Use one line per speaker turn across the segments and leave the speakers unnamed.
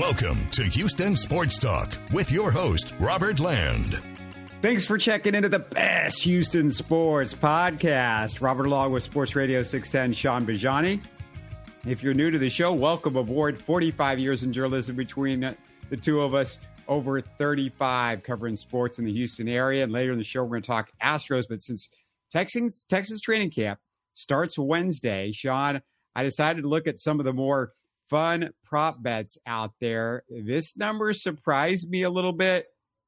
Welcome to Houston Sports Talk with your host, Robert Land.
Thanks for checking into the best Houston sports podcast. Robert Land with Sports Radio 610, Shaun Bijani. If you're new to the show, welcome aboard. 45 years in journalism between the two of us, over 35 covering sports in the Houston area. And later in the show, we're going to talk Astros. But since Texas, Texas training camp starts Wednesday, Shaun, I decided to look at some of the more fun prop bets out there. This number surprised me a little bit.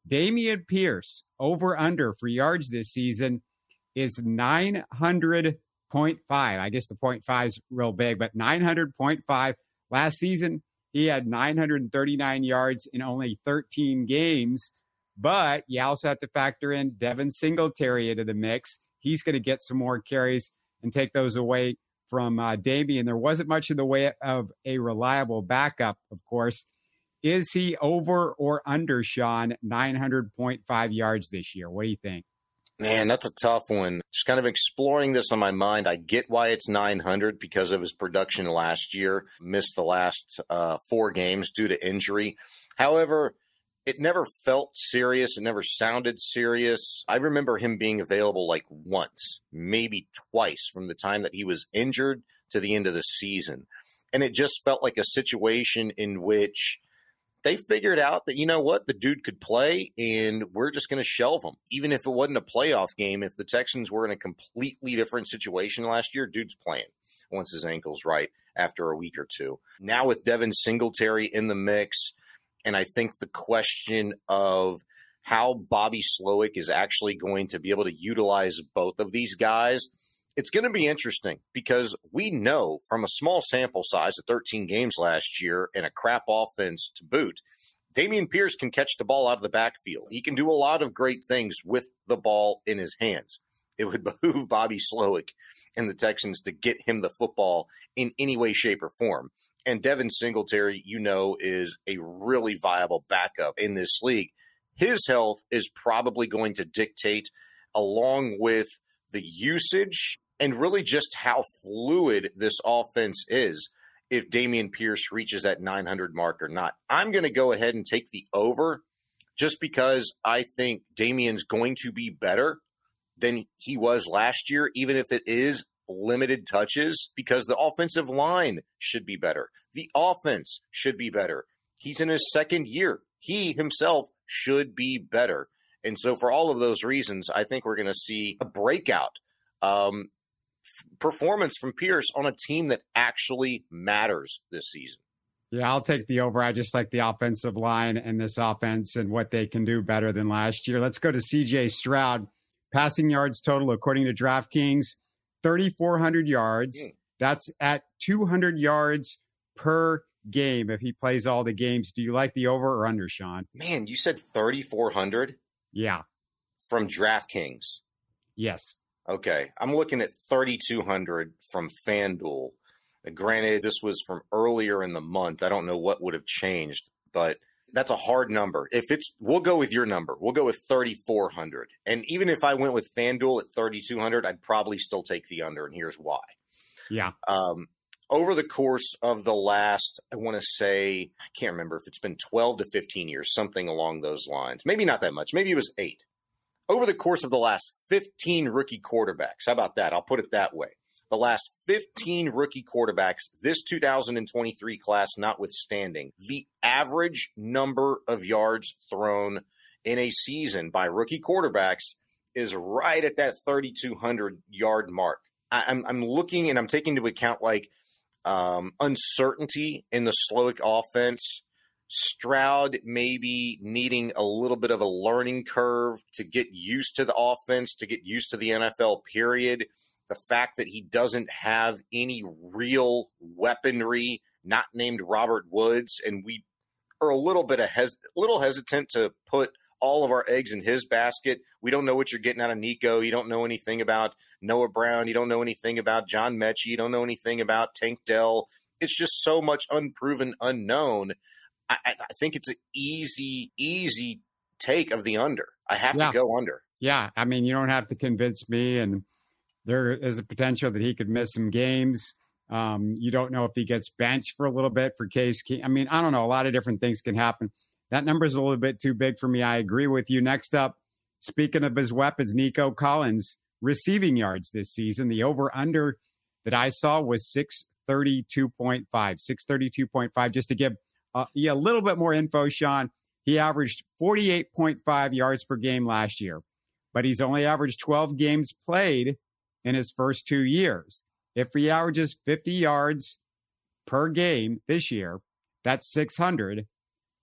Dameon Pierce over under for yards this season is 900.5. I guess the 0.5 is real big, but 900.5. Last season, he had 939 yards in only 13 games. But you also have to factor in Devin Singletary into the mix. He's going to get some more carries and take those away from uh, Dameon. There wasn't much in the way of a reliable backup, of course. Is he over or under, Shaun, 900.5 yards this year? What do you think?
Man, that's a tough one. Just kind of exploring this on my mind. I get why it's 900 because of his production last year. Missed the last uh, four games due to injury. However, it never felt serious. It never sounded serious. I remember him being available like once, maybe twice from the time that he was injured to the end of the season. And it just felt like a situation in which they figured out that, you know what, the dude could play and we're just going to shelve him. Even if it wasn't a playoff game, if the Texans were in a completely different situation last year, dude's playing once his ankle's right after a week or two. Now with Devin Singletary in the mix, and I think the question of how Bobby Slowik is actually going to be able to utilize both of these guys, it's going to be interesting because we know from a small sample size of 13 games last year and a crap offense to boot, Dameon Pierce can catch the ball out of the backfield. He can do a lot of great things with the ball in his hands. It would behoove Bobby Slowik and the Texans to get him the football in any way, shape, or form. And Devin Singletary, you know, is a really viable backup in this league. His health is probably going to dictate, along with the usage and really just how fluid this offense is, if Dameon Pierce reaches that 900 mark or not. I'm going to go ahead and take the over just because I think Dameon's going to be better than he was last year, even if it is limited touches because the offensive line should be better. The offense should be better. He's in his second year. He himself should be better. And so, for all of those reasons, I think we're going to see a breakout um, f- performance from Pierce on a team that actually matters this season.
Yeah, I'll take the over. I just like the offensive line and this offense and what they can do better than last year. Let's go to CJ Stroud. Passing yards total, according to DraftKings, 3,400 yards. Mm. That's at 200 yards per game if he plays all the games. Do you like the over or under, Shaun?
Man, you said 3,400?
Yeah.
From DraftKings?
Yes.
Okay. I'm looking at 3,200 from FanDuel. Granted, this was from earlier in the month. I don't know what would have changed, but that's a hard number. If it's, we'll go with your number. We'll go with 3,400. And even if I went with FanDuel at 3,200, I'd probably still take the under. And here's why.
Yeah.
Um, over the course of the last, I want to say, I can't remember if it's been 12 to 15 years, something along those lines. Maybe not that much. Maybe it was eight. Over the course of the last 15 rookie quarterbacks, how about that? I'll put it that way the last 15 rookie quarterbacks, this 2023 class notwithstanding, the average number of yards thrown in a season by rookie quarterbacks is right at that 3,200 yard mark. I, am I'm, I'm looking and I'm taking into account like um, uncertainty in the Slowik offense. Stroud maybe needing a little bit of a learning curve to get used to the offense, to get used to the NFL period the fact that he doesn't have any real weaponry, not named Robert Woods, and we are a little bit a hes- little hesitant to put all of our eggs in his basket. We don't know what you're getting out of Nico. You don't know anything about Noah Brown. You don't know anything about John Metchie. You don't know anything about Tank Dell. It's just so much unproven, unknown. I, I think it's an easy, easy take of the under. I have yeah. to go under.
Yeah, I mean, you don't have to convince me, and there is a potential that he could miss some games. Um, you don't know if he gets benched for a little bit for Case I mean, I don't know. A lot of different things can happen. That number is a little bit too big for me. I agree with you. Next up, speaking of his weapons, Nico Collins receiving yards this season. The over under that I saw was 632.5. 632.5. Just to give uh, yeah, a little bit more info, Shaun. He averaged 48.5 yards per game last year, but he's only averaged 12 games played in his first two years. If he averages 50 yards per game this year, that's 600.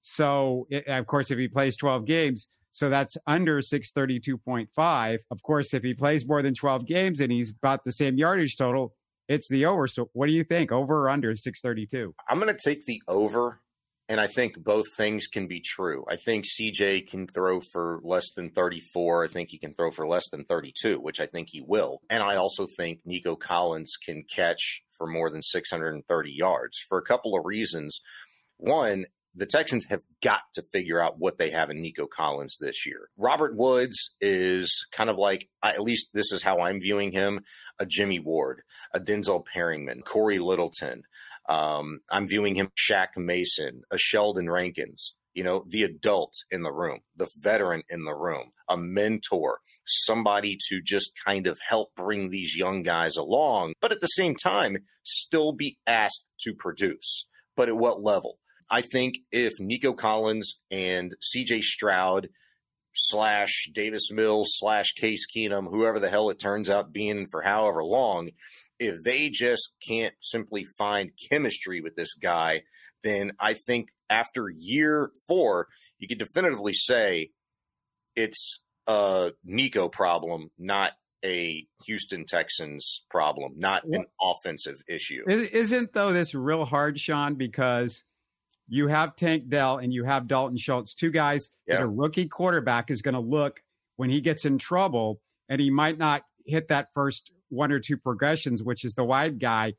So, it, of course, if he plays 12 games, so that's under 632.5. Of course, if he plays more than 12 games and he's about the same yardage total, it's the over. So, what do you think? Over or under 632?
I'm going to take the over and I think both things can be true. I think CJ can throw for less than 34. I think he can throw for less than 32, which I think he will. And I also think Nico Collins can catch for more than 630 yards for a couple of reasons. One, the Texans have got to figure out what they have in Nico Collins this year. Robert Woods is kind of like, at least this is how I'm viewing him, a Jimmy Ward, a Denzel Perryman, Cory Littleton. Um, I'm viewing him Shaq Mason, a Sheldon Rankins, you know, the adult in the room, the veteran in the room, a mentor, somebody to just kind of help bring these young guys along, but at the same time, still be asked to produce. But at what level? I think if Nico Collins and CJ Stroud slash Davis Mills slash Case Keenum, whoever the hell it turns out being for however long, if they just can't simply find chemistry with this guy, then I think after year four, you can definitively say it's a Nico problem, not a Houston Texans problem, not an offensive issue.
Isn't though this real hard, Shaun? Because you have Tank Dell and you have Dalton Schultz, two guys yeah. that a rookie quarterback is going to look when he gets in trouble, and he might not hit that first one or two progressions, which is the wide guy.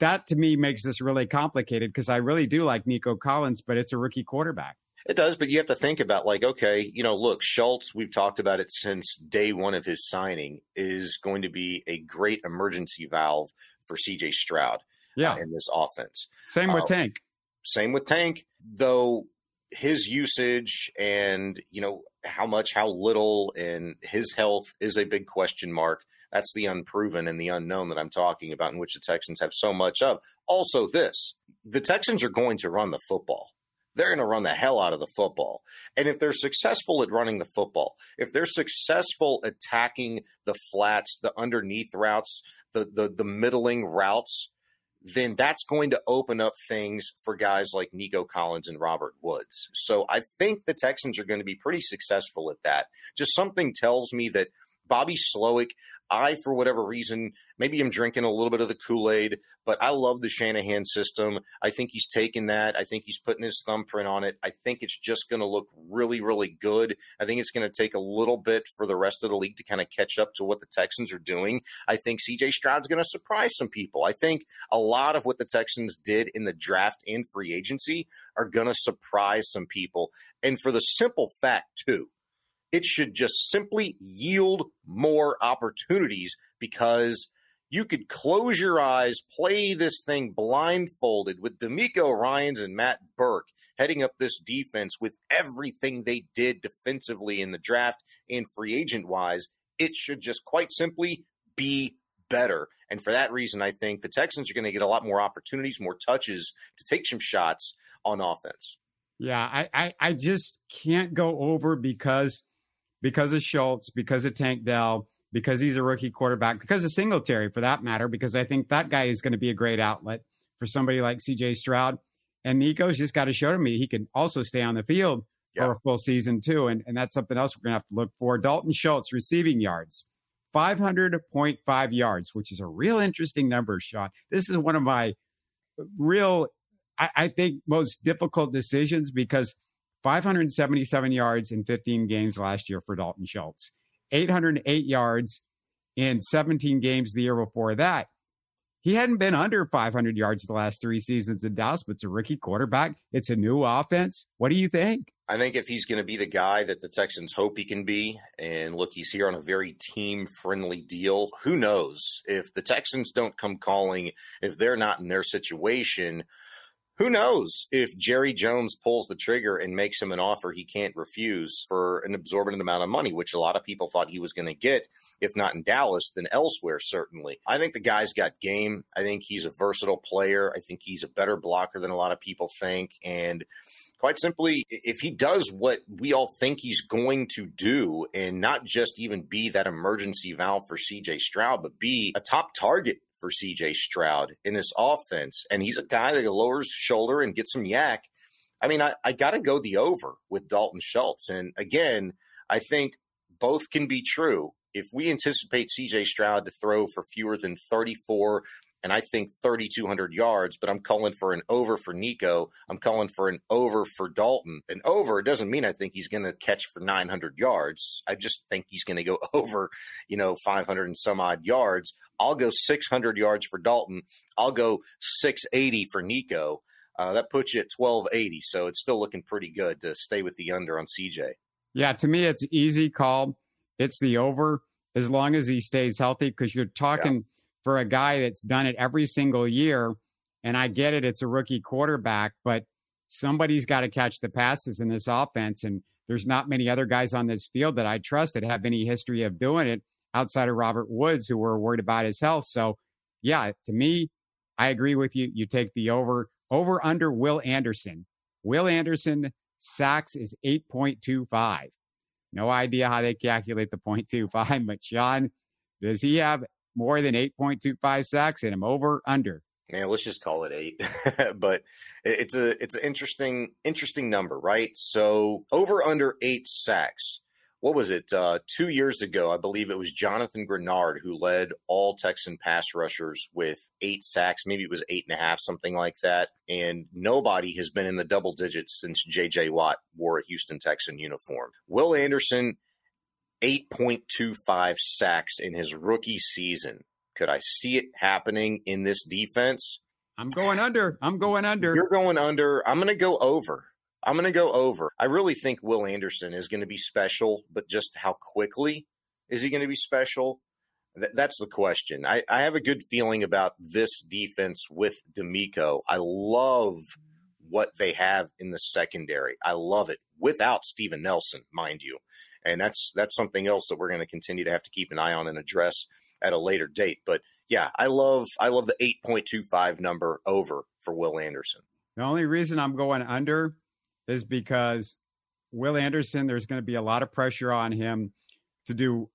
That to me makes this really complicated because I really do like Nico Collins, but it's a rookie quarterback.
It does, but you have to think about like, okay, you know, look, Schultz, we've talked about it since day one of his signing, is going to be a great emergency valve for CJ Stroud yeah. Uh, in this offense.
Same with um, Tank.
Same with Tank, though his usage and, you know, how much, how little, and his health is a big question mark. That's the unproven and the unknown that I'm talking about, in which the Texans have so much of. Also, this the Texans are going to run the football. They're going to run the hell out of the football. And if they're successful at running the football, if they're successful attacking the flats, the underneath routes, the, the, the middling routes, then that's going to open up things for guys like Nico Collins and Robert Woods. So I think the Texans are going to be pretty successful at that. Just something tells me that Bobby Slowik, I, for whatever reason, maybe I'm drinking a little bit of the Kool Aid, but I love the Shanahan system. I think he's taking that. I think he's putting his thumbprint on it. I think it's just going to look really, really good. I think it's going to take a little bit for the rest of the league to kind of catch up to what the Texans are doing. I think CJ Stroud's going to surprise some people. I think a lot of what the Texans did in the draft and free agency are going to surprise some people. And for the simple fact, too, it should just simply yield more opportunities because you could close your eyes, play this thing blindfolded with DeMeco Ryans and Matt Burke heading up this defense with everything they did defensively in the draft and free agent wise. It should just quite simply be better. And for that reason, I think the Texans are going to get a lot more opportunities, more touches to take some shots on offense.
Yeah, I, I, I just can't go over because because of Schultz, because of Tank Dell, because he's a rookie quarterback, because of Singletary for that matter, because I think that guy is going to be a great outlet for somebody like CJ Stroud. And Nico's just got to show to me he can also stay on the field for a full season too. And, and that's something else we're going to have to look for. Dalton Schultz receiving yards, 500.5 yards, which is a real interesting number, Shaun. This is one of my real, I, I think, most difficult decisions because 577 yards in 15 games last year for Dalton Schultz, 808 yards in 17 games the year before that. He hadn't been under 500 yards the last three seasons in Dallas, but it's a rookie quarterback. It's a new offense. What do you think?
I think if he's going to be the guy that the Texans hope he can be, and look, he's here on a very team friendly deal, who knows? If the Texans don't come calling, if they're not in their situation, who knows if Jerry Jones pulls the trigger and makes him an offer he can't refuse for an absorbent amount of money, which a lot of people thought he was going to get, if not in Dallas, then elsewhere, certainly. I think the guy's got game. I think he's a versatile player. I think he's a better blocker than a lot of people think. And quite simply, if he does what we all think he's going to do and not just even be that emergency valve for CJ Stroud, but be a top target for CJ Stroud in this offense. And he's a guy that lowers shoulder and gets some YAC. I mean, I, I got to go the over with Dalton Schultz. And again, I think both can be true. If we anticipate CJ Stroud to throw for fewer than 34 and I think 3,200 yards, but I'm calling for an over for Nico. I'm calling for an over for Dalton. An over doesn't mean I think he's going to catch for 900 yards. I just think he's going to go over, you know, 500 and some odd yards. I'll go 600 yards for Dalton. I'll go 680 for Nico. Uh, that puts you at 1280. So it's still looking pretty good to stay with the under on CJ.
Yeah, to me, it's easy call. It's the over as long as he stays healthy because you're talking. Yeah for a guy that's done it every single year. And I get it, it's a rookie quarterback, but somebody's got to catch the passes in this offense. And there's not many other guys on this field that I trust that have any history of doing it outside of Robert Woods, who were worried about his health. So, yeah, to me, I agree with you. You take the over, over under Will Anderson. Will Anderson sacks is 8.25. No idea how they calculate the 0.25, but Shaun, does he have more than 8.25 sacks in him, over, under.
Man, let's just call it eight. but it's a it's an interesting interesting number, right? So over under eight sacks. What was it? Uh, two years ago, I believe it was Jonathan Greenard who led all Texan pass rushers with eight sacks. Maybe it was eight and a half, something like that. And nobody has been in the double digits since J.J. Watt wore a Houston Texan uniform. Will Anderson 8.25 sacks in his rookie season. Could I see it happening in this defense?
I'm going under. I'm going under.
You're going under. I'm going to go over. I'm going to go over. I really think Will Anderson is going to be special, but just how quickly is he going to be special? Th- that's the question. I, I have a good feeling about this defense with DeMeco. I love what they have in the secondary. I love it without Steven Nelson, mind you and that's that's something else that we're going to continue to have to keep an eye on and address at a later date. But yeah, I love I love the 8.25 number over for Will Anderson.
The only reason I'm going under is because Will Anderson, there's going to be a lot of pressure on him to do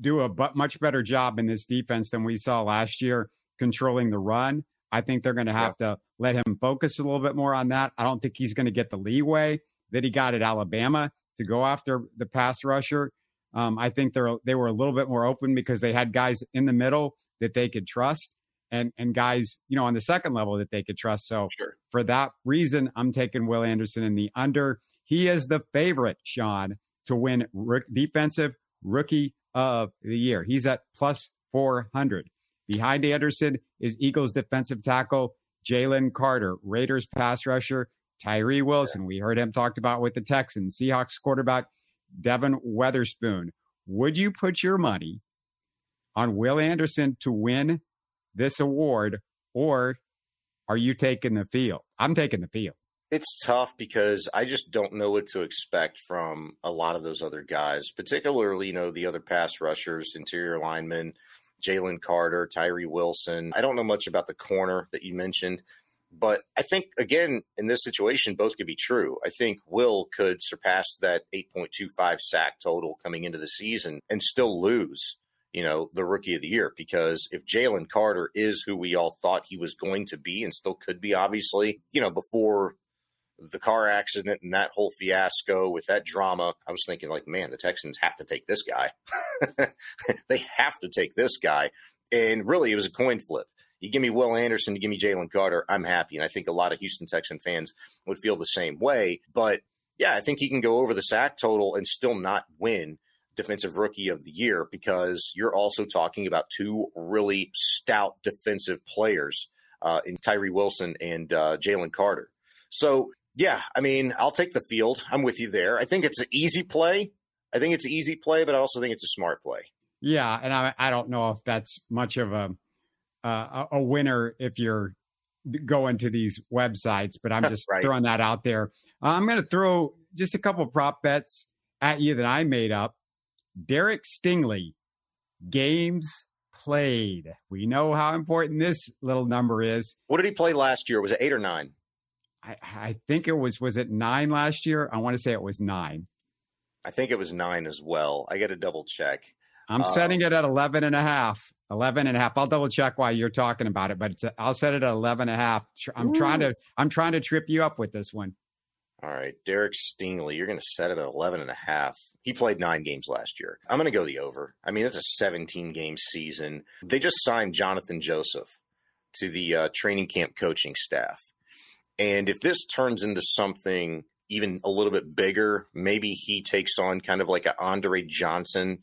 do a much better job in this defense than we saw last year controlling the run. I think they're going to have yeah. to let him focus a little bit more on that. I don't think he's going to get the leeway that he got at Alabama to go after the pass rusher. Um, I think they're they were a little bit more open because they had guys in the middle that they could trust and and guys you know on the second level that they could trust. So
sure.
for that reason, I'm taking Will Anderson in the under. He is the favorite, Shaun, to win defensive rookie of the year. He's at plus 400. Behind Anderson is Eagles defensive tackle Jalen Carter, Raiders pass rusher Tyree Wilson, we heard him talked about with the Texans, Seahawks quarterback Devon Witherspoon. Would you put your money on Will Anderson to win this award, or are you taking the field? I'm taking the field.
It's tough because I just don't know what to expect from a lot of those other guys, particularly, you know, the other pass rushers, interior linemen, Jalen Carter, Tyree Wilson. I don't know much about the corner that you mentioned. But I think, again, in this situation, both could be true. I think Will could surpass that 8.25 sack total coming into the season and still lose, you know, the rookie of the year. Because if Jalen Carter is who we all thought he was going to be and still could be, obviously, you know, before the car accident and that whole fiasco with that drama, I was thinking, like, man, the Texans have to take this guy. they have to take this guy. And really, it was a coin flip. You give me Will Anderson, you give me Jalen Carter, I'm happy. And I think a lot of Houston Texan fans would feel the same way. But yeah, I think he can go over the sack total and still not win defensive rookie of the year because you're also talking about two really stout defensive players uh, in Tyree Wilson and uh, Jalen Carter. So Yeah, I mean, I'll take the field. I'm with you there. I think it's an easy play. I think it's an easy play, but I also think it's a smart play.
Yeah, and I I don't know if that's much of a uh, a winner if you're going to these websites, but I'm just right. throwing that out there. Uh, I'm going to throw just a couple prop bets at you that I made up. Derek Stingley, games played. We know how important this little number is.
What did he play last year? Was it eight or nine?
I, I think it was, was it nine last year? I want to say it was nine.
I think it was nine as well. I got to double check.
I'm um, setting it at 11 and a half. 11 and a half. I'll double check while you're talking about it, but I'll set it at 11 and a half. I'm Ooh. trying to, I'm trying to trip you up with this one.
All right, Derek Stingley, you're going to set it at 11 and a half. He played nine games last year. I'm going to go the over. I mean, it's a 17 game season. They just signed Johnathan Joseph to the uh, training camp coaching staff. And if this turns into something even a little bit bigger, maybe he takes on kind of like an Andre Johnson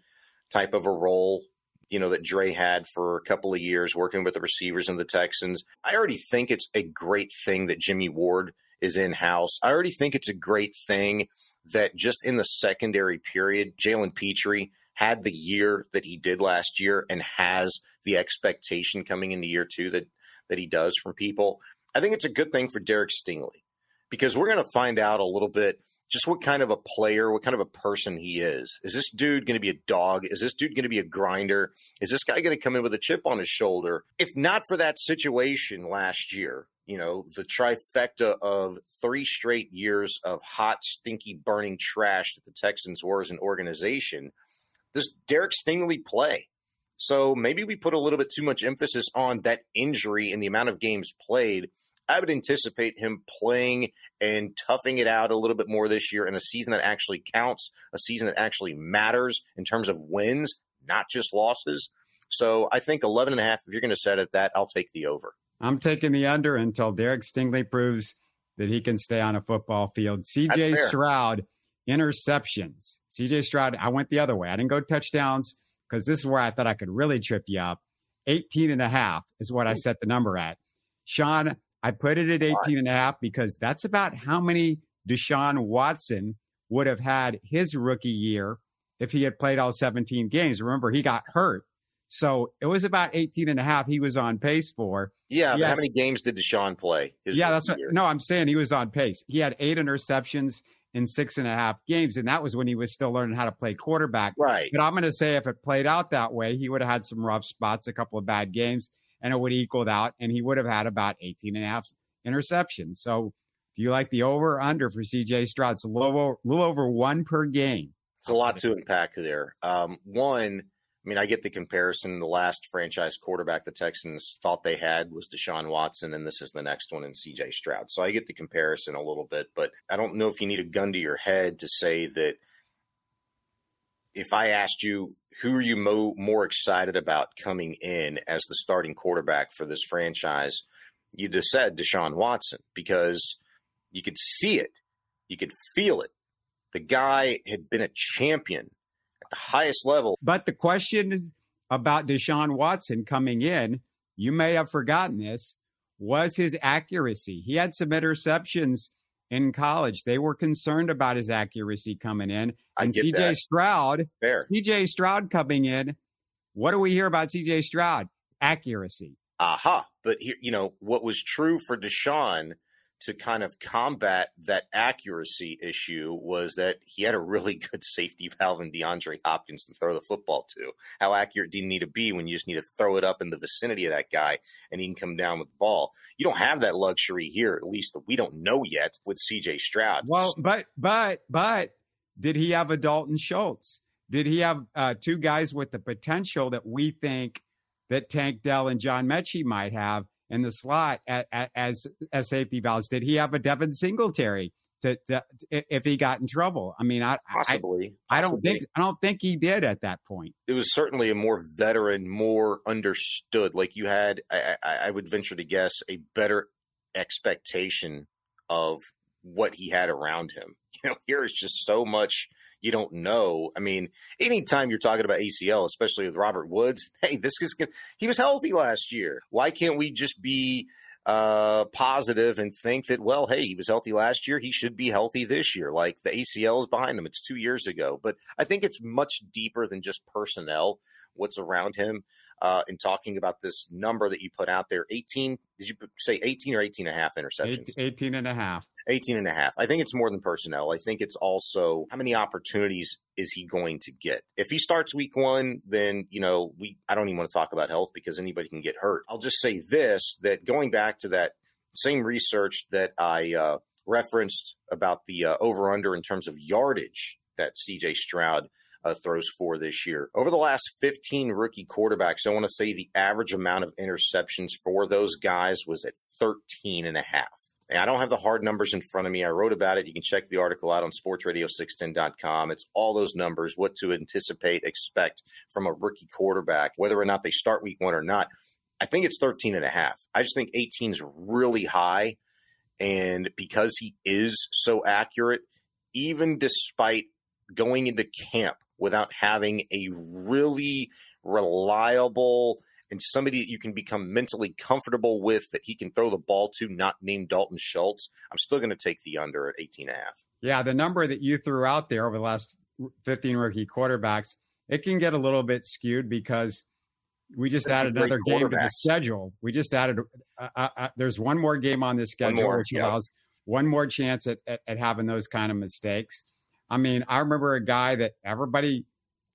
type of a role, you know, that Dre had for a couple of years working with the receivers and the Texans. I already think it's a great thing that Jimmy Ward is in house. I already think it's a great thing that just in the secondary period, Jalen Pitre had the year that he did last year and has the expectation coming into year two that that he does from people. I think it's a good thing for Derek Stingley because we're going to find out a little bit just what kind of a player, what kind of a person he is. Is this dude going to be a dog? Is this dude going to be a grinder? Is this guy going to come in with a chip on his shoulder? If not for that situation last year, you know, the trifecta of three straight years of hot, stinky, burning trash that the Texans were as an organization, does Derek Stingley play? So maybe we put a little bit too much emphasis on that injury and the amount of games played I would anticipate him playing and toughing it out a little bit more this year in a season that actually counts, a season that actually matters in terms of wins, not just losses. So I think 11 and a half, if you're going to set it that, I'll take the over.
I'm taking the under until Derek Stingley proves that he can stay on a football field. CJ Stroud, interceptions. CJ Stroud, I went the other way. I didn't go touchdowns because this is where I thought I could really trip you up. 18 and a half is what I set the number at. Shaun, I put it at 18 and a half because that's about how many Deshaun Watson would have had his rookie year if he had played all 17 games. Remember, he got hurt. So it was about 18 and a half he was on pace for.
Yeah, had, how many games did Deshaun play?
yeah, that's what, no, I'm saying he was on pace. He had eight interceptions in six and a half games, and that was when he was still learning how to play quarterback.
Right.
But I'm going to say if it played out that way, he would have had some rough spots, a couple of bad games and it would equaled out, and he would have had about 18 and a half interceptions. So, do you like the over or under for CJ Stroud? It's a little over, little over one per game.
It's a lot to unpack there. Um, one, I mean, I get the comparison. The last franchise quarterback the Texans thought they had was Deshaun Watson, and this is the next one in CJ Stroud. So I get the comparison a little bit, but I don't know if you need a gun to your head to say that if I asked you who are you mo- more excited about coming in as the starting quarterback for this franchise? You just said Deshaun Watson because you could see it, you could feel it. The guy had been a champion at the highest level.
But the question about Deshaun Watson coming in, you may have forgotten this, was his accuracy. He had some interceptions in college. They were concerned about his accuracy coming in. And CJ Stroud, CJ Stroud coming in. What do we hear about CJ Stroud? Accuracy.
Aha. But here, you know, what was true for Deshaun to kind of combat that accuracy issue was that he had a really good safety valve in DeAndre Hopkins to throw the football to. How accurate do you need to be when you just need to throw it up in the vicinity of that guy and he can come down with the ball? You don't have that luxury here, at least we don't know yet with CJ Stroud.
Well, but, but, but did he have a Dalton Schultz? Did he have uh, two guys with the potential that we think that Tank Dell and John Metchie might have in the slot at, at, as as safety valves? Did he have a Devin Singletary to, to, if he got in trouble? I mean, I
possibly,
I, I don't think I don't think he did at that point.
It was certainly a more veteran, more understood. Like you had, I, I would venture to guess, a better expectation of what he had around him. You know, here is just so much you don't know. I mean, anytime you're talking about ACL, especially with Robert Woods, hey, this is he was healthy last year. Why can't we just be uh, positive and think that, well, hey, he was healthy last year. He should be healthy this year. Like the ACL is behind him. It's two years ago. But I think it's much deeper than just personnel, what's around him. Uh, in talking about this number that you put out there, 18, did you say 18 or 18 and a half interceptions?
18 and a half.
18 and a half. I think it's more than personnel. I think it's also how many opportunities is he going to get? If he starts week one, then, you know, we, I don't even want to talk about health because anybody can get hurt. I'll just say this that going back to that same research that I uh, referenced about the uh, over under in terms of yardage that CJ Stroud uh, throws for this year. Over the last 15 rookie quarterbacks, I want to say the average amount of interceptions for those guys was at 13 and a half. And I don't have the hard numbers in front of me. I wrote about it. You can check the article out on sportsradio610.com. It's all those numbers, what to anticipate, expect from a rookie quarterback, whether or not they start week one or not. I think it's 13 and a half. I just think 18 is really high. And because he is so accurate, even despite going into camp without having a really reliable and somebody that you can become mentally comfortable with that he can throw the ball to, not named Dalton Schultz, I'm still going to take the under at 18 and a half.
Yeah, the number that you threw out there over the last 15 rookie quarterbacks, it can get a little bit skewed because we just That's added another game to the schedule. We just added, uh, uh, uh, there's one more game on this schedule, more, which allows one more chance at, at, at having those kind of mistakes. I mean, I remember a guy that everybody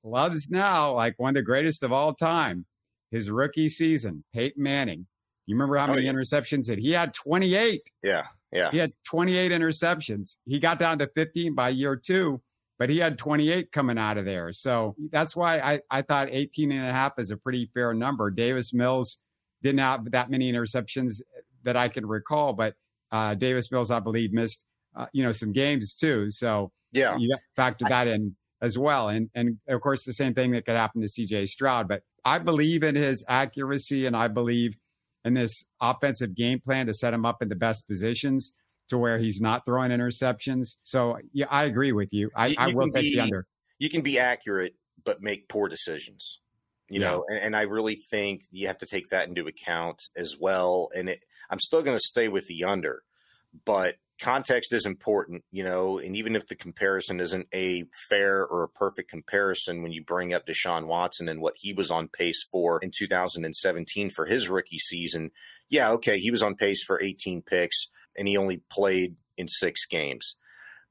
loves now, like one of the greatest of all time, his rookie season, Peyton Manning. You remember how oh, many yeah. interceptions that he had? 28.
Yeah. Yeah.
He had 28 interceptions. He got down to 15 by year two, but he had 28 coming out of there. So that's why I, I thought 18 and a half is a pretty fair number. Davis Mills didn't have that many interceptions that I can recall, but uh, Davis Mills, I believe, missed, uh, you know, some games too. So
yeah,
you factor that in as well. And and of course, the same thing that could happen to C.J. Stroud. But I believe in his accuracy, and I believe in this offensive game plan to set him up in the best positions to where he's not throwing interceptions. So yeah, I agree with you. I, you, I will take
be,
the under.
You can be accurate, but make poor decisions. You yeah. know, and, and, I really think you have to take that into account as well. And it, I'm still going to stay with the under, but context is important, you know, and even if the comparison isn't a fair or a perfect comparison when you bring up Deshaun Watson and what he was on pace for in 2017 for his rookie season, yeah, okay, he was on pace for 18 picks and he only played in six games.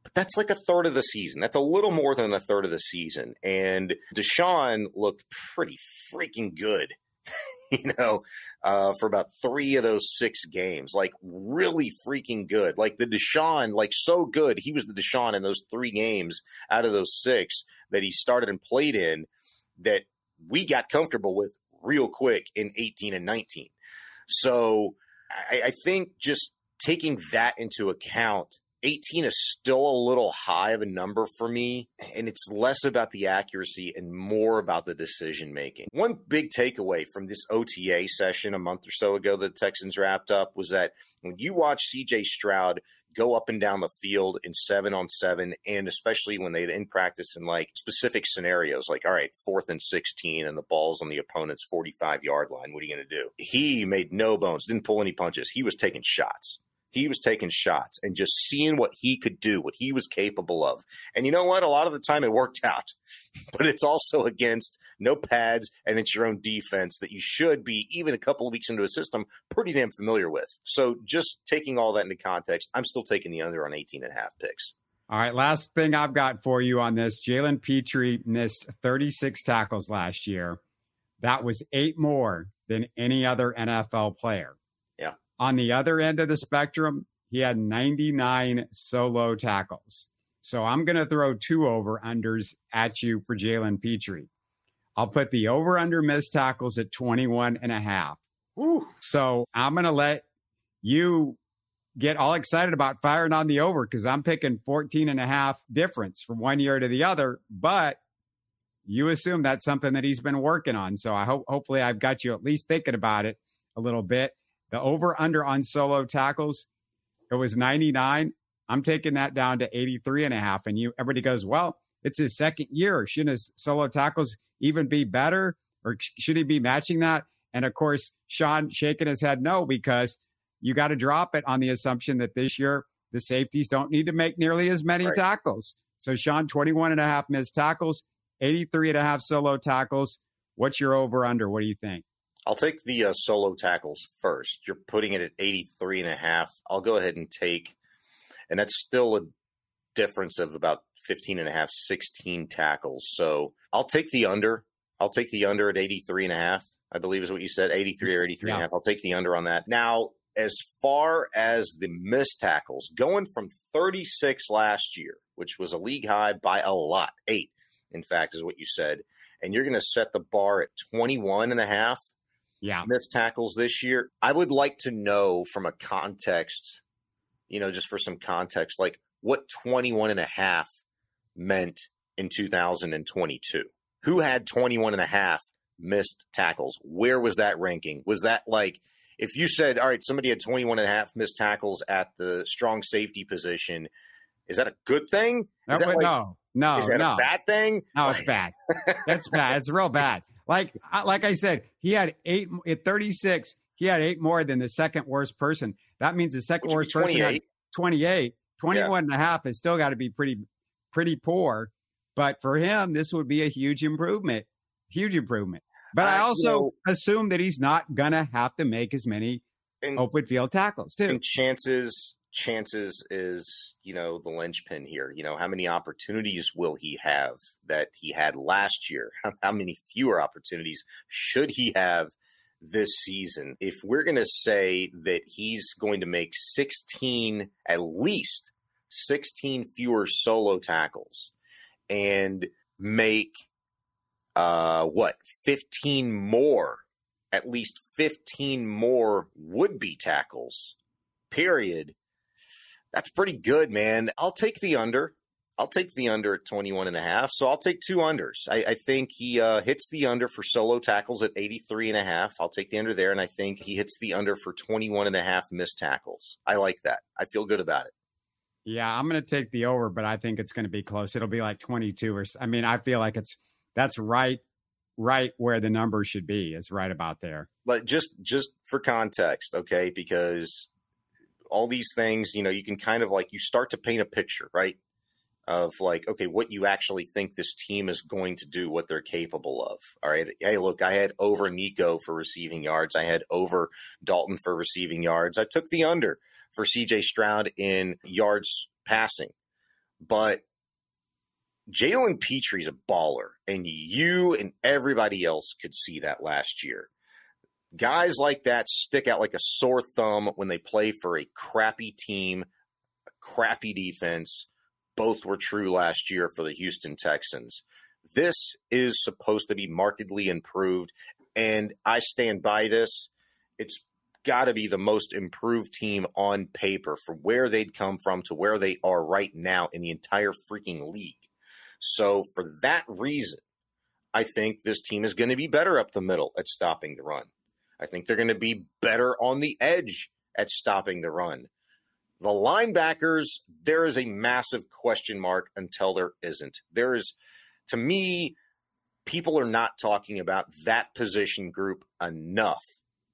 But that's like a third of the season. That's a little more than a third of the season. And Deshaun looked pretty freaking good you know, uh, for about three of those six games. Like really freaking good. Like the Deshaun, like so good. He was the Deshaun in those three games out of those six that he started and played in that we got comfortable with real quick in 18 and 19. So I, I think just taking that into account 18 is still a little high of a number for me, and it's less about the accuracy and more about the decision making. One big takeaway from this OTA session a month or so ago that the Texans wrapped up was that when you watch CJ Stroud go up and down the field in seven on seven, and especially when they in practice in like specific scenarios, like, all right, fourth and 16, and the ball's on the opponent's 45 yard line. What are you going to do? He made no bones, didn't pull any punches. He was taking shots he was taking shots and just seeing what he could do, what he was capable of. And you know what? A lot of the time it worked out, but it's also against no pads and it's your own defense that you should be, even a couple of weeks into a system, pretty damn familiar with. So just taking all that into context, I'm still taking the under on 18 and a half picks.
All right, last thing I've got for you on this Jalen Pitre missed 36 tackles last year. That was eight more than any other NFL player. On the other end of the spectrum, he had 99 solo tackles. So I'm going to throw two over unders at you for Jalen Pitre. I'll put the over under missed tackles at 21 and a half. Ooh. So I'm going to let you get all excited about firing on the over because I'm picking 14 and a half difference from one year to the other. But you assume that's something that he's been working on. So I hope, hopefully, I've got you at least thinking about it a little bit. The over under on solo tackles, it was 99. I'm taking that down to 83 and a half. And you everybody goes, well, it's his second year. Shouldn't his solo tackles even be better? Or should he be matching that? And of course, Shaun shaking his head no, because you got to drop it on the assumption that this year the safeties don't need to make nearly as many right. tackles. So, Shaun, 21 and a half missed tackles, 83 and a half solo tackles. What's your over under? What do you think?
I'll take the uh, solo tackles first. You're putting it at 83 and a half. I'll go ahead and take, and that's still a difference of about 15 and a half, 16 tackles. So I'll take the under. I'll take the under at 83 and a half, I believe is what you said, 83 or 83 yeah. and a half. I'll take the under on that. Now, as far as the missed tackles, going from 36 last year, which was a league high by a lot, eight, in fact, is what you said, and you're going to set the bar at 21 and a half
yeah.
missed tackles this year. I would like to know from a context, you know, just for some context, like what 21 and a half meant in 2022. Who had 21 and a half missed tackles? Where was that ranking? Was that like if you said, all right, somebody had 21 and a half missed tackles at the strong safety position, is that a good thing?
Is that like, no, no,
is that
no.
a bad thing?
No, it's bad. That's bad. It's real bad. Like, like I said, he had eight at 36. He had eight more than the second worst person. That means the second worst person had 28. 21 yeah. and a half has still got to be pretty, pretty poor. But for him, this would be a huge improvement. Huge improvement. But I also you know, assume that he's not gonna have to make as many and, open field tackles too.
And chances chances is you know the linchpin here. You know how many opportunities will he have that he had last year? How, many fewer opportunities should he have this season? If we're gonna say that he's going to make sixteen at least sixteen fewer solo tackles and make uh, what, 15 more, at least 15 more would be tackles, period. That's pretty good, man. I'll take the under. I'll take the under at 21 and a half. So I'll take two unders. I, I think he uh, hits the under for solo tackles at 83 and a half. I'll take the under there. And I think he hits the under for 21 and a half missed tackles. I like that. I feel good about it.
Yeah, I'm going to take the over, but I think it's going to be close. It'll be like 22 or I mean, I feel like it's that's right right where the number should be. It's right about there.
But just just for context, okay, because all these things, you know, you can kind of like you start to paint a picture, right? Of like, okay, what you actually think this team is going to do, what they're capable of. All right. Hey, look, I had over Nico for receiving yards. I had over Dalton for receiving yards. I took the under for CJ Stroud in yards passing. But Jalen Pitre's a baller, and you and everybody else could see that last year. Guys like that stick out like a sore thumb when they play for a crappy team, a crappy defense. Both were true last year for the Houston Texans. This is supposed to be markedly improved, and I stand by this. It's got to be the most improved team on paper from where they'd come from to where they are right now in the entire freaking league. So for that reason, I think this team is going to be better up the middle at stopping the run. I think they're going to be better on the edge at stopping the run. The linebackers, there is a massive question mark until there isn't. There is, to me, people are not talking about that position group enough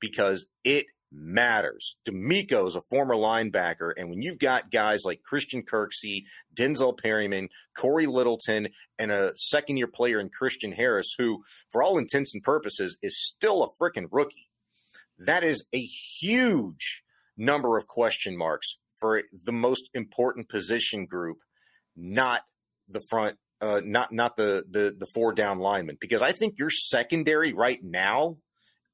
because it matters. DeMeco is a former linebacker, and when you've got guys like Christian Kirksey, Denzel Perryman, Cory Littleton, and a second year player in Christian Harris, who, for all intents and purposes, is still a freaking rookie, that is a huge number of question marks for the most important position group, not the front. Uh, not not the, the the four down linemen because I think your secondary right now,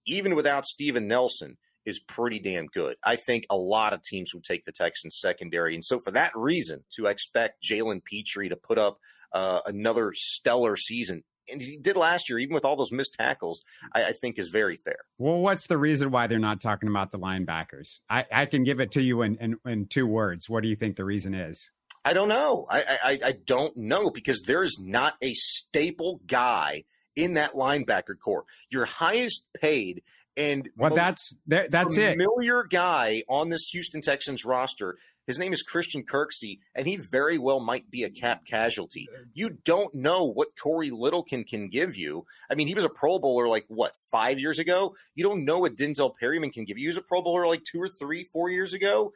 even without Steven Nelson, is pretty damn good. I think a lot of teams would take the Texans secondary. And so for that reason, to expect Jalen Pitre to put up uh, another stellar season, and he did last year, even with all those missed tackles, I, I, think is very fair.
Well, what's the reason why they're not talking about the linebackers? I, I can give it to you in, in, in two words. What do you think the reason is?
I don't know. I, I, I don't know because there is not a staple guy in that linebacker core. Your highest paid And
well, that's that's
familiar
it.
Familiar guy on this Houston Texans roster. His name is Christian Kirksey, and he very well might be a cap casualty. Uh, you don't know what Cory Littleton can give you. I mean, he was a Pro Bowler like what five years ago. You don't know what Denzel Perryman can give you. He was a Pro Bowler like two or three, four years ago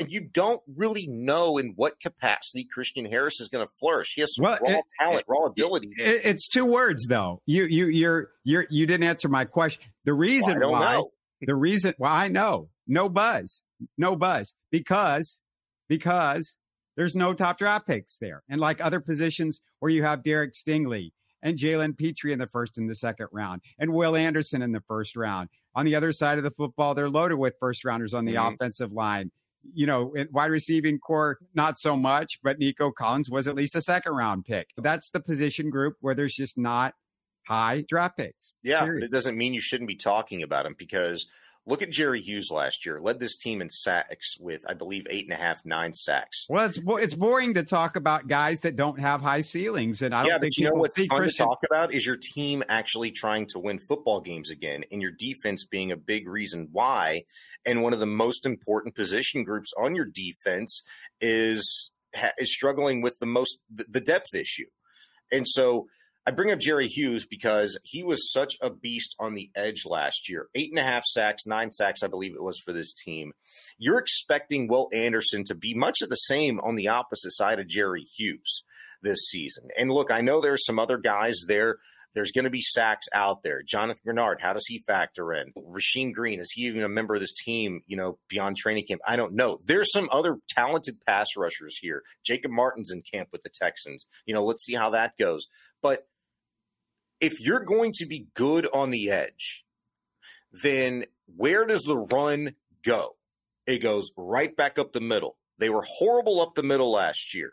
and you don't really know in what capacity Christian Harris is going to flourish. He has some well, raw it, talent, it, raw ability.
It, it's two words though. You you you're you're you didn't answer my question. The reason
well,
why
know.
the reason well I know no buzz no buzz because because there's no top draft picks there, and like other positions where you have Derek Stingley and Jalen Pitre in the first and the second round, and Will Anderson in the first round. On the other side of the football, they're loaded with first rounders on the mm-hmm. offensive line you know, wide receiving core, not so much, but Nico Collins was at least a second round pick. That's the position group where there's just not high draft picks.
Yeah, period. it doesn't mean you shouldn't be talking about him because Look at Jerry Hughes last year. Led this team in sacks with, I believe, eight and a half, nine sacks.
Well, it's it's boring to talk about guys that don't have high ceilings, and I don't
yeah,
think
but you know what's fun
Christian-
to talk about is your team actually trying to win football games again, and your defense being a big reason why. And one of the most important position groups on your defense is is struggling with the most the depth issue, and so I bring up Jerry Hughes because he was such a beast on the edge last year. Eight and a half sacks, nine sacks, I believe it was for this team. You're expecting Will Anderson to be much of the same on the opposite side of Jerry Hughes this season. And look, I know there's some other guys there. There's going to be sacks out there. Jonathan Greenard, how does he factor in? Rasheem Green, is he even a member of this team, you know, beyond training camp? I don't know. There's some other talented pass rushers here. Jacob Martin's in camp with the Texans. You know, let's see how that goes. But if you're going to be good on the edge, then where does the run go? It goes right back up the middle. They were horrible up the middle last year.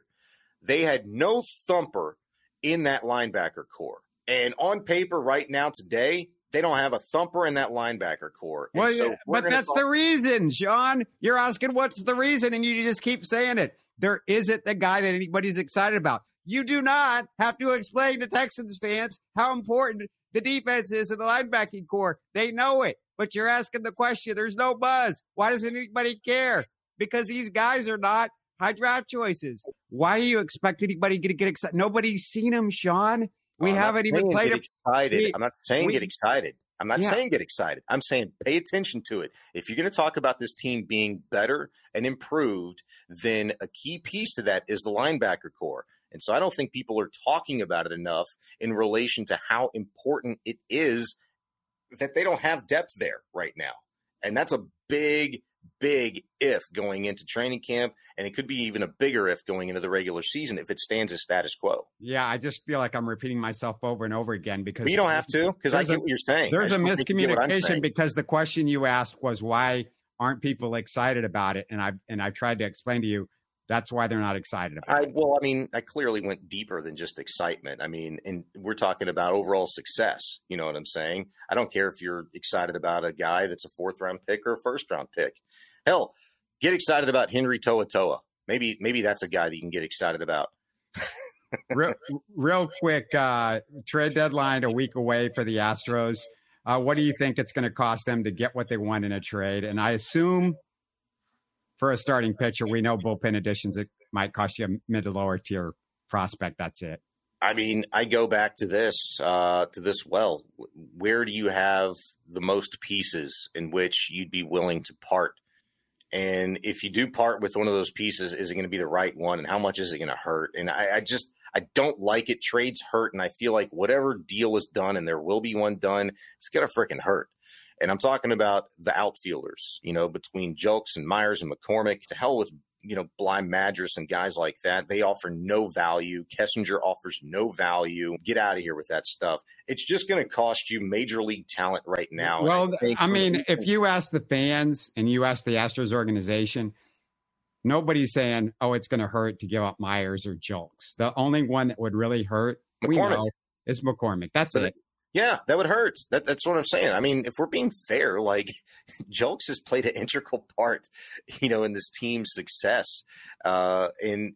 They had no thumper in that linebacker core. And on paper, right now, today, they don't have a thumper in that linebacker core.
well,
so
yeah, but that's talk- the reason, Shaun. You're asking what's the reason, and you just keep saying it. There isn't the guy that anybody's excited about. You do not have to explain to Texans fans how important the defense is in the linebacking core. They know it, but you're asking the question. There's no buzz. Why doesn't anybody care? Because these guys are not high draft choices. Why do you expect anybody to get excited? Nobody's seen them, Shaun. We haven't even played
get excited. We, I'm not saying
we,
get excited. I'm not
yeah.
saying get excited. I'm saying pay attention to it. If you're going to talk about this team being better and improved, then a key piece to that is the linebacker core. And so I don't think people are talking about it enough in relation to how important it is that they don't have depth there right now. And that's a big, big if going into training camp. And it could be even a bigger if going into the regular season if it stands as status quo.
Yeah, I just feel like I'm repeating myself over and over again because
but you don't have to because I get a, what you're saying.
There's a miscommunication because the question you asked was why aren't people excited about it? And I and I tried to explain to you that's why they're not excited about
I,
it.
Well, I mean, I clearly went deeper than just excitement. I mean, and we're talking about overall success. You know what I'm saying? I don't care if you're excited about a guy that's a fourth round pick or a first round pick. Hell, get excited about Henry To'oTo'o. Maybe, maybe that's a guy that you can get excited about.
real, real quick, uh, trade deadline a week away for the Astros. Uh, what do you think it's going to cost them to get what they want in a trade? And I assume for a starting pitcher, we know bullpen additions it might cost you a mid to lower tier prospect. That's it.
I mean, I go back to this uh, to this well. Where do you have the most pieces in which you'd be willing to part? And if you do part with one of those pieces, is it going to be the right one? And how much is it going to hurt? And I, I just I don't like it. Trades hurt, and I feel like whatever deal is done, and there will be one done, it's going to freaking hurt. And I'm talking about the outfielders, you know, between Julks and Meyers and McCormick. To hell with, you know, Bligh Madris and guys like that. They offer no value. Kessinger offers no value. Get out of here with that stuff. It's just going to cost you major league talent right now.
Well, I, I mean, if you ask the fans and you ask the Astros organization, nobody's saying, oh, it's going to hurt to give up Meyers or Julks. The only one that would really hurt, McCormick. we know, is McCormick. That's but it.
Yeah, that would hurt. That, that's what I'm saying. I mean, if we're being fair, like Julks has played an integral part, you know, in this team's success. Uh, and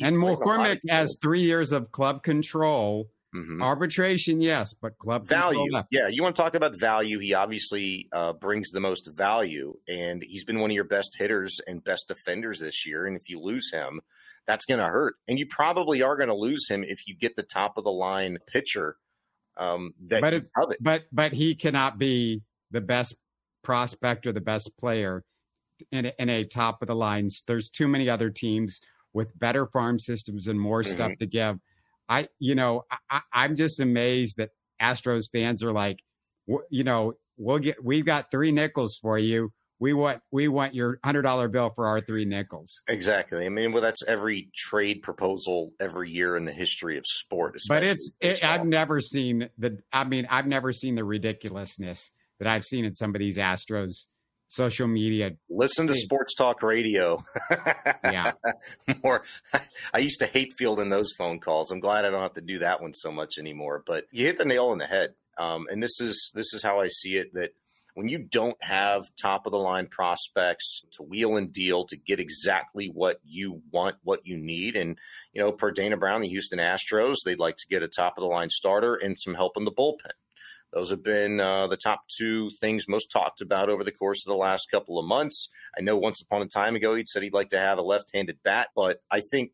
and McCormick has three years of club control Mm-hmm. Arbitration, yes, but club
value. Yeah, you want to talk about value? He obviously uh, brings the most value, and he's been one of your best hitters and best defenders this year. And if you lose him, that's going to hurt. And you probably are going to lose him if you get the top of the line pitcher. Um, that
but it's it. but but he cannot be the best prospect or the best player in a, in a top of the lines. There's too many other teams with better farm systems and more mm-hmm. stuff to give. I, you know, I, I'm just amazed that Astros fans are like, you know, we'll get, we've got three nickels for you. We want, we want your hundred dollar bill for our three nickels.
Exactly. I mean, well, that's every trade proposal every year in the history of sport.
But it's, it, I've never seen the, I mean, I've never seen the ridiculousness that I've seen in some of these Astros social media.
Listen to sports talk radio.
yeah.
More I used to hate fielding those phone calls. I'm glad I don't have to do that one so much anymore. But you hit the nail on the head. Um, and this is this is how I see it that when you don't have top of the line prospects to wheel and deal to get exactly what you want, what you need, and you know, per Dana Brown, the Houston Astros, they'd like to get a top of the line starter and some help in the bullpen. Those have been uh, the top two things most talked about over the course of the last couple of months. I know once upon a time ago he'd said he'd like to have a left-handed bat, but I think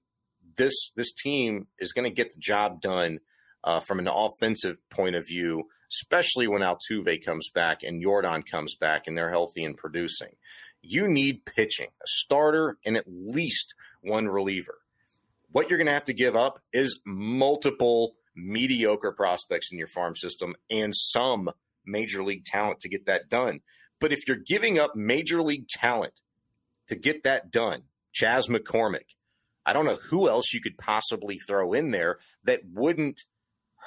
this this team is going to get the job done uh, from an offensive point of view, especially when Altuve comes back and Yordan comes back and they're healthy and producing. You need pitching, a starter, and at least one reliever. What you're going to have to give up is multiple mediocre prospects in your farm system and some major league talent to get that done. But if you're giving up major league talent to get that done, Chas McCormick, I don't know who else you could possibly throw in there that wouldn't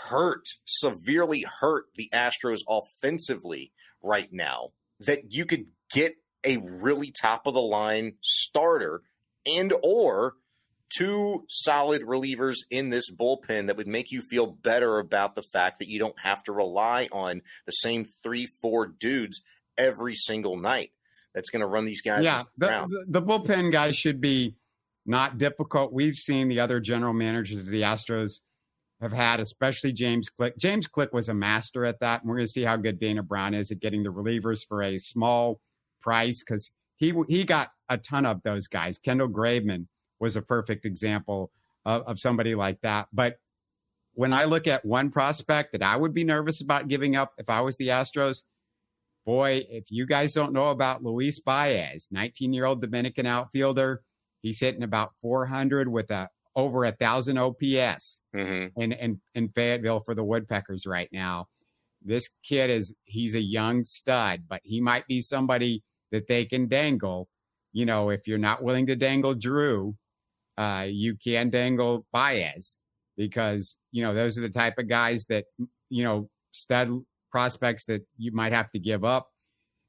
hurt, severely hurt the Astros offensively right now, that you could get a really top of the line starter and or two solid relievers in this bullpen that would make you feel better about the fact that you don't have to rely on the same three, four dudes every single night. That's going to run these guys.
Yeah, the, the, the, bullpen guys should be not difficult. We've seen the other general managers of the Astros have had, especially James Click. James Click was a master at that. And we're going to see how good Dana Brown is at getting the relievers for a small price because he he got a ton of those guys. Kendall Graveman was a perfect example of, of somebody like that. But when I look at one prospect that I would be nervous about giving up if I was the Astros, boy, if you guys don't know about Luis Baez, 19 year old Dominican outfielder, he's hitting about 400 with a over a thousand OPS mm-hmm. in, in, in Fayetteville for the Woodpeckers right now. This kid is he's a young stud, but he might be somebody that they can dangle. You know, if you're not willing to dangle Drew, uh, you can dangle Baez because you know those are the type of guys that you know stud prospects that you might have to give up.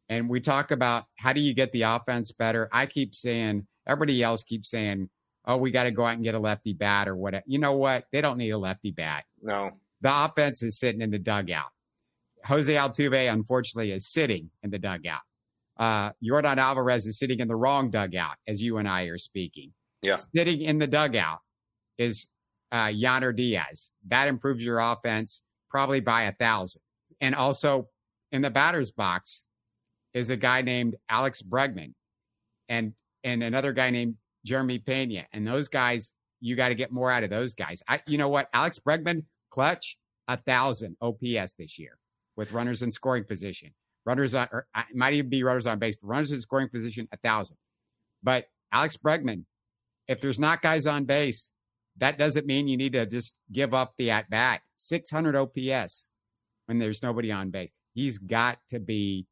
And we talk about how do you get the offense better. I keep saying everybody else keeps saying, "Oh, we got to go out and get a lefty bat or whatever." You know what? They don't need a lefty bat.
No,
the offense is sitting in the dugout. Jose Altuve, unfortunately, is sitting in the dugout. Uh, Yordan Alvarez is sitting in the wrong dugout as you and I are speaking.
Yeah.
Sitting in the dugout is uh, Yainer Diaz. That improves your offense probably by a thousand. And also in the batter's box is a guy named Alex Bregman and and another guy named Jeremy Pena. And those guys, you got to get more out of those guys. I, you know what? Alex Bregman, clutch, a thousand OPS this year with runners in scoring position. Runners on, or might even be runners on base, but runners in scoring position, a thousand. But Alex Bregman, if there's not guys on base, that doesn't mean you need to just give up the at bat. 600 OPS when there's nobody on base. He's got to be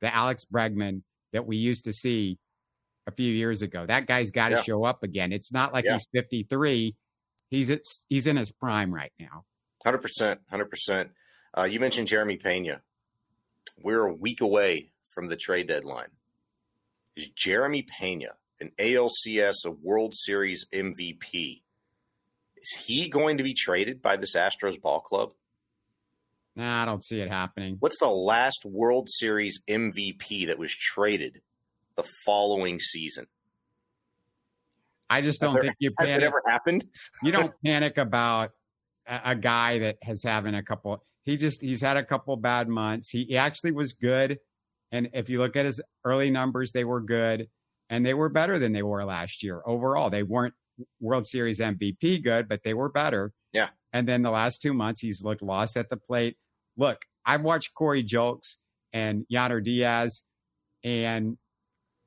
the Alex Bregman that we used to see a few years ago. That guy's got to yeah. show up again. It's not like yeah. he's 53. He's he's in his prime right now.
100%. 100%. Uh, you mentioned Jeremy Pena. We're a week away from the trade deadline. Is Jeremy Pena an ALCS, a World Series MVP. Is he going to be traded by this Astros ball club?
Nah, I don't see it happening.
What's the last World Series MVP that was traded the following season?
I just don't
there,
think you
panic. Has it ever happened?
you don't panic about a, a guy that has having a couple. He just he's had a couple bad months. He, he actually was good, and if you look at his early numbers, they were good, and they were better than they were last year overall. They weren't World Series MVP good, but they were better.
Yeah.
And then the last two months, he's looked lost at the plate. Look, I've watched Corey Julks and Yainer Diaz and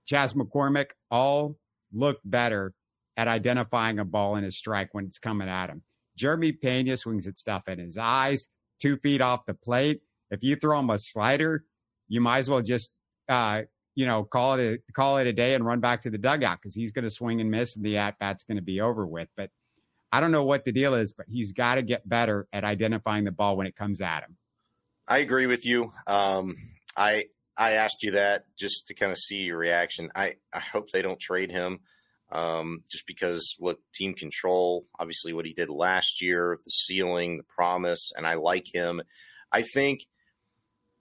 Chas McCormick all look better at identifying a ball in his strike when it's coming at him. Jeremy Pena swings at stuff in his eyes, two feet off the plate. If you throw him a slider, you might as well just uh, you know call it a call it a day and run back to the dugout because he's going to swing and miss and the at bat's going to be over with. But I don't know what the deal is, but he's got to get better at identifying the ball when it comes at him.
I agree with you. Um, I I asked you that just to kind of see your reaction. I I hope they don't trade him. Um, just because look, team control, obviously what he did last year, the ceiling, the promise, and I like him. I think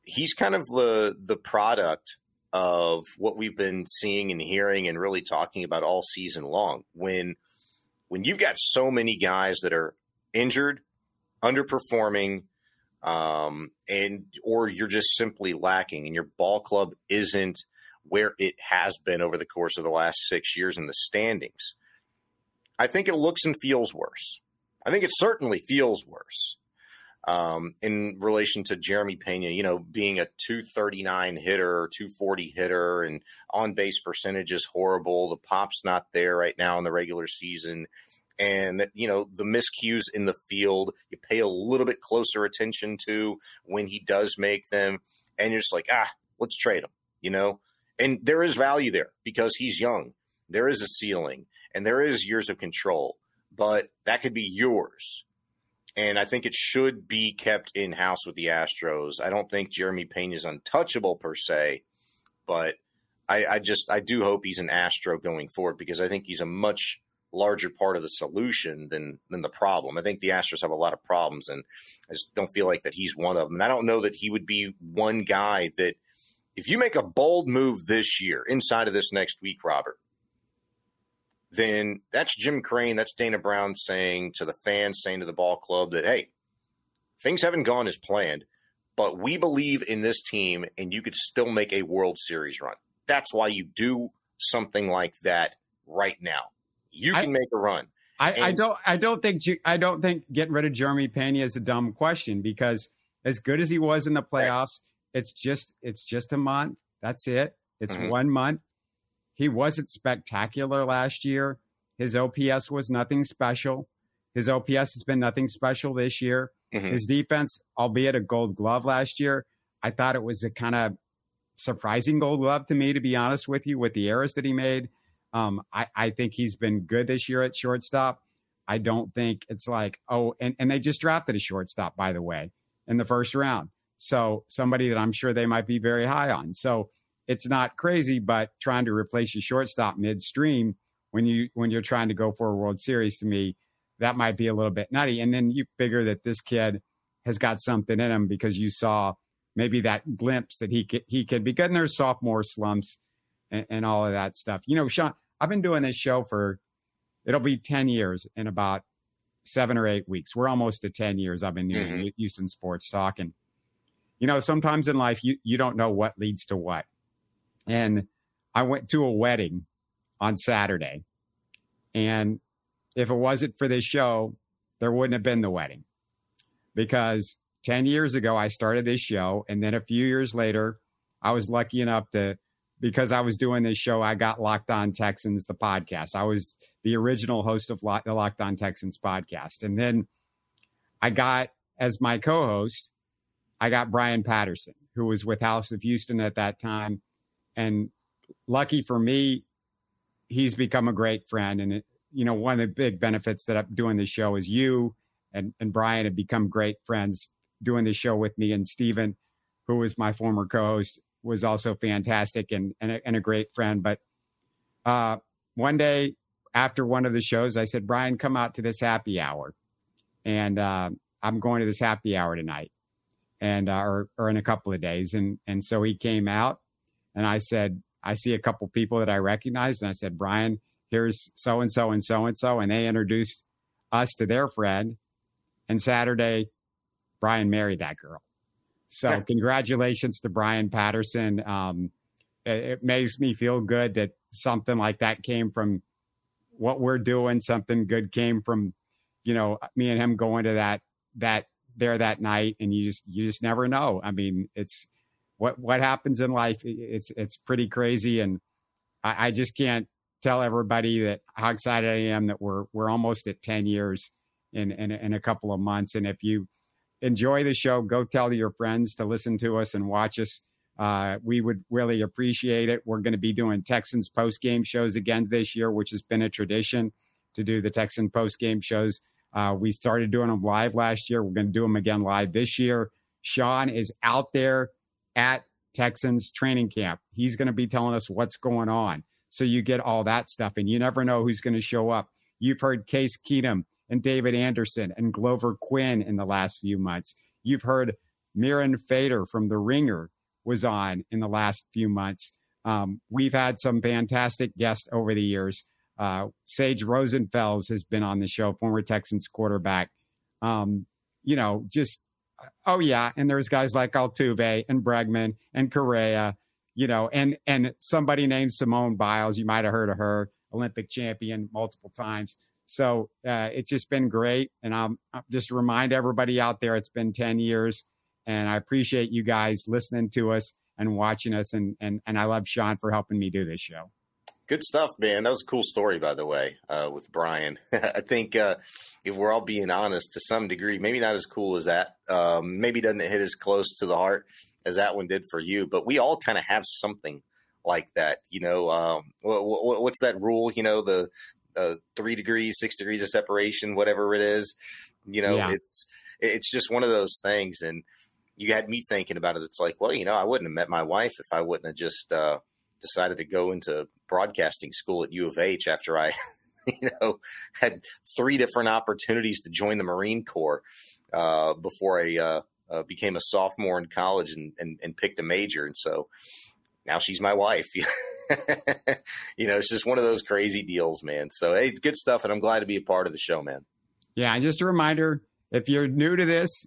he's kind of the the product of what we've been seeing and hearing and really talking about all season long. When when you've got so many guys that are injured, underperforming, um, and or you're just simply lacking, and your ball club isn't where it has been over the course of the last six years in the standings. I think it looks and feels worse. I think it certainly feels worse um, in relation to Jeremy Pena, you know, being a 239 hitter, 240 hitter, and on base percentage is horrible. The pop's not there right now in the regular season. And, you know, the miscues in the field, you pay a little bit closer attention to when he does make them. And you're just like, ah, let's trade him, you know? And there is value there because he's young. There is a ceiling and there is years of control, but that could be yours and I think it should be kept in house with the Astros. I don't think Jeremy Pena is untouchable per se, but I, I, just I do hope he's an Astro going forward because I think he's a much larger part of the solution than than the problem. I think the Astros have a lot of problems, and I just don't feel like that he's one of them. And I don't know that he would be one guy that if you make a bold move this year inside of this next week, Robert, then that's Jim Crane, that's Dana Brown saying to the fans, saying to the ball club that, hey, things haven't gone as planned, but we believe in this team and you could still make a World Series run. That's why you do something like that right now. You can I, make a run.
I, and, I, don't. I don't think. I don't think getting rid of Jeremy Pena is a dumb question because as good as he was in the playoffs, right. it's just it's just a month. That's it. It's mm-hmm. one month. He wasn't spectacular last year. His OPS was nothing special. His OPS has been nothing special this year. Mm-hmm. His defense, albeit a gold glove last year, I thought it was a kind of surprising gold glove to me, to be honest with you, with the errors that he made. Um, I, I think he's been good this year at shortstop. I don't think it's like, oh, and, and they just drafted a shortstop, by the way, in the first round. So somebody that I'm sure they might be very high on. So it's not crazy, but trying to replace your shortstop midstream when you when you're trying to go for a World Series to me, that might be a little bit nutty. And then you figure that this kid has got something in him because you saw maybe that glimpse that he could he could be good in their sophomore slumps and, and all of that stuff. You know, Shaun, I've been doing this show for it'll be 10 years in about seven or eight weeks. We're almost at 10 years I've been doing mm-hmm. Houston sports talk. And, you know, sometimes in life you, you don't know what leads to what. And I went to a wedding on Saturday. And if it wasn't for this show, there wouldn't have been the wedding. Because 10 years ago, I started this show. And then a few years later, I was lucky enough to, because I was doing this show, I got Locked On Texans, the podcast. I was the original host of the Locked On Texans podcast. And then I got, as my co host, I got Brian Patterson, who was with House of Houston at that time and lucky for me, he's become a great friend. And it, you know, one of the big benefits that I'm doing this show is you and, and Brian have become great friends doing this show with me. And Stephen, who was my former co-host, was also fantastic and, and, a, and a great friend. But uh, one day after one of the shows, I said, Brian, come out to this happy hour. And uh, I'm going to this happy hour tonight and uh, or, or in a couple of days. And, and so he came out and I said, I see a couple people that I recognized. And I said, Brian, here's so and so and so and so. And they introduced us to their friend. And Saturday, Brian married that girl. So congratulations to Brian Patterson. Um, it, it makes me feel good that something like that came from what we're doing. Something good came from, you know, me and him going to that that there that night, and you just you just never know. I mean, it's what what happens in life. It's it's pretty crazy, and I, I just can't tell everybody that how excited I am that we're we're almost at ten years in in, in a couple of months. And if you enjoy the show, go tell your friends to listen to us and watch us. Uh, we would really appreciate it. We're going to be doing Texans post game shows again this year, which has been a tradition to do the Texan post game shows. Uh, we started doing them live last year. We're going to do them again live this year. Shaun is out there at Texans training camp. He's going to be telling us what's going on. So you get all that stuff, and you never know who's going to show up. You've heard Case Keenum and David Anderson and Glover Quinn in the last few months. You've heard Mirin Fader from The Ringer was on in the last few months. Um, we've had some fantastic guests over the years. Uh, Sage Rosenfels has been on the show, former Texans quarterback. Um, you know, just oh yeah, and there's guys like Altuve and Bregman and Correa, you know, and and somebody named Simone Biles. You might have heard of her, Olympic champion multiple times. So uh, it's just been great, and I'm, I'm just remind everybody out there, it's been ten years, and I appreciate you guys listening to us and watching us, and and and I love Shaun for helping me do this show.
Good stuff, man. That was a cool story, by the way, uh, with Brian. I think uh, if we're all being honest to some degree, maybe not as cool as that. Um, maybe doesn't hit as close to the heart as that one did for you, but we all kind of have something like that. You know, um, what, what's that rule? You know, the uh, three degrees, six degrees of separation, whatever it is. You know, yeah. it's it's just one of those things, and you had me thinking about it. It's like, well, you know, I wouldn't have met my wife if I wouldn't have just uh, decided to go into broadcasting school at U of H after I, you know, had three different opportunities to join the Marine Corps uh, before I uh, uh, became a sophomore in college and, and, and, picked a major. And so now she's my wife. you know, it's just one of those crazy deals, man. So, hey, good stuff. And I'm glad to be a part of the show, man.
Yeah. And just a reminder if you're new to this,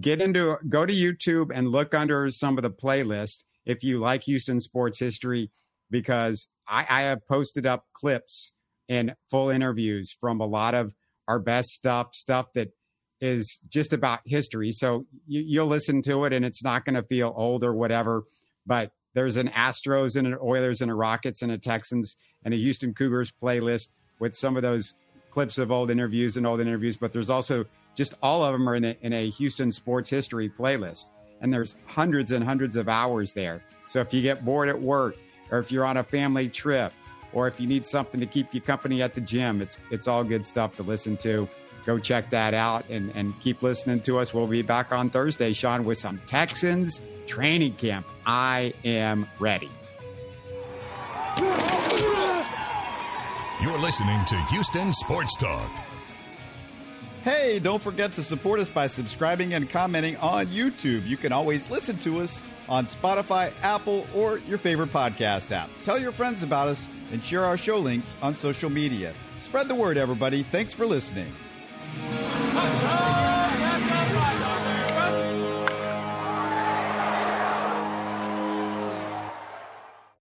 get into go to YouTube and look under some of the playlists if you like Houston sports history, because I, I have posted up clips and full interviews from a lot of our best stuff, stuff that is just about history. So you, you'll listen to it and it's not going to feel old or whatever. But there's an Astros and an Oilers and a Rockets and a Texans and a Houston Cougars playlist with some of those clips of old interviews and old interviews. But there's also just all of them are in a, in a Houston sports history playlist and there's hundreds and hundreds of hours there. So if you get bored at work, or if you're on a family trip, or if you need something to keep you company at the gym, it's it's all good stuff to listen to. Go check that out and, and keep listening to us. We'll be back on Thursday, Shaun, with some Texans training camp. I am ready.
You're listening to Houston Sports Talk.
Hey, don't forget to support us by subscribing and commenting on YouTube. You can always listen to us on Spotify, Apple, or your favorite podcast app. Tell your friends about us and share our show links on social media. Spread the word, everybody. Thanks for listening. Yeah.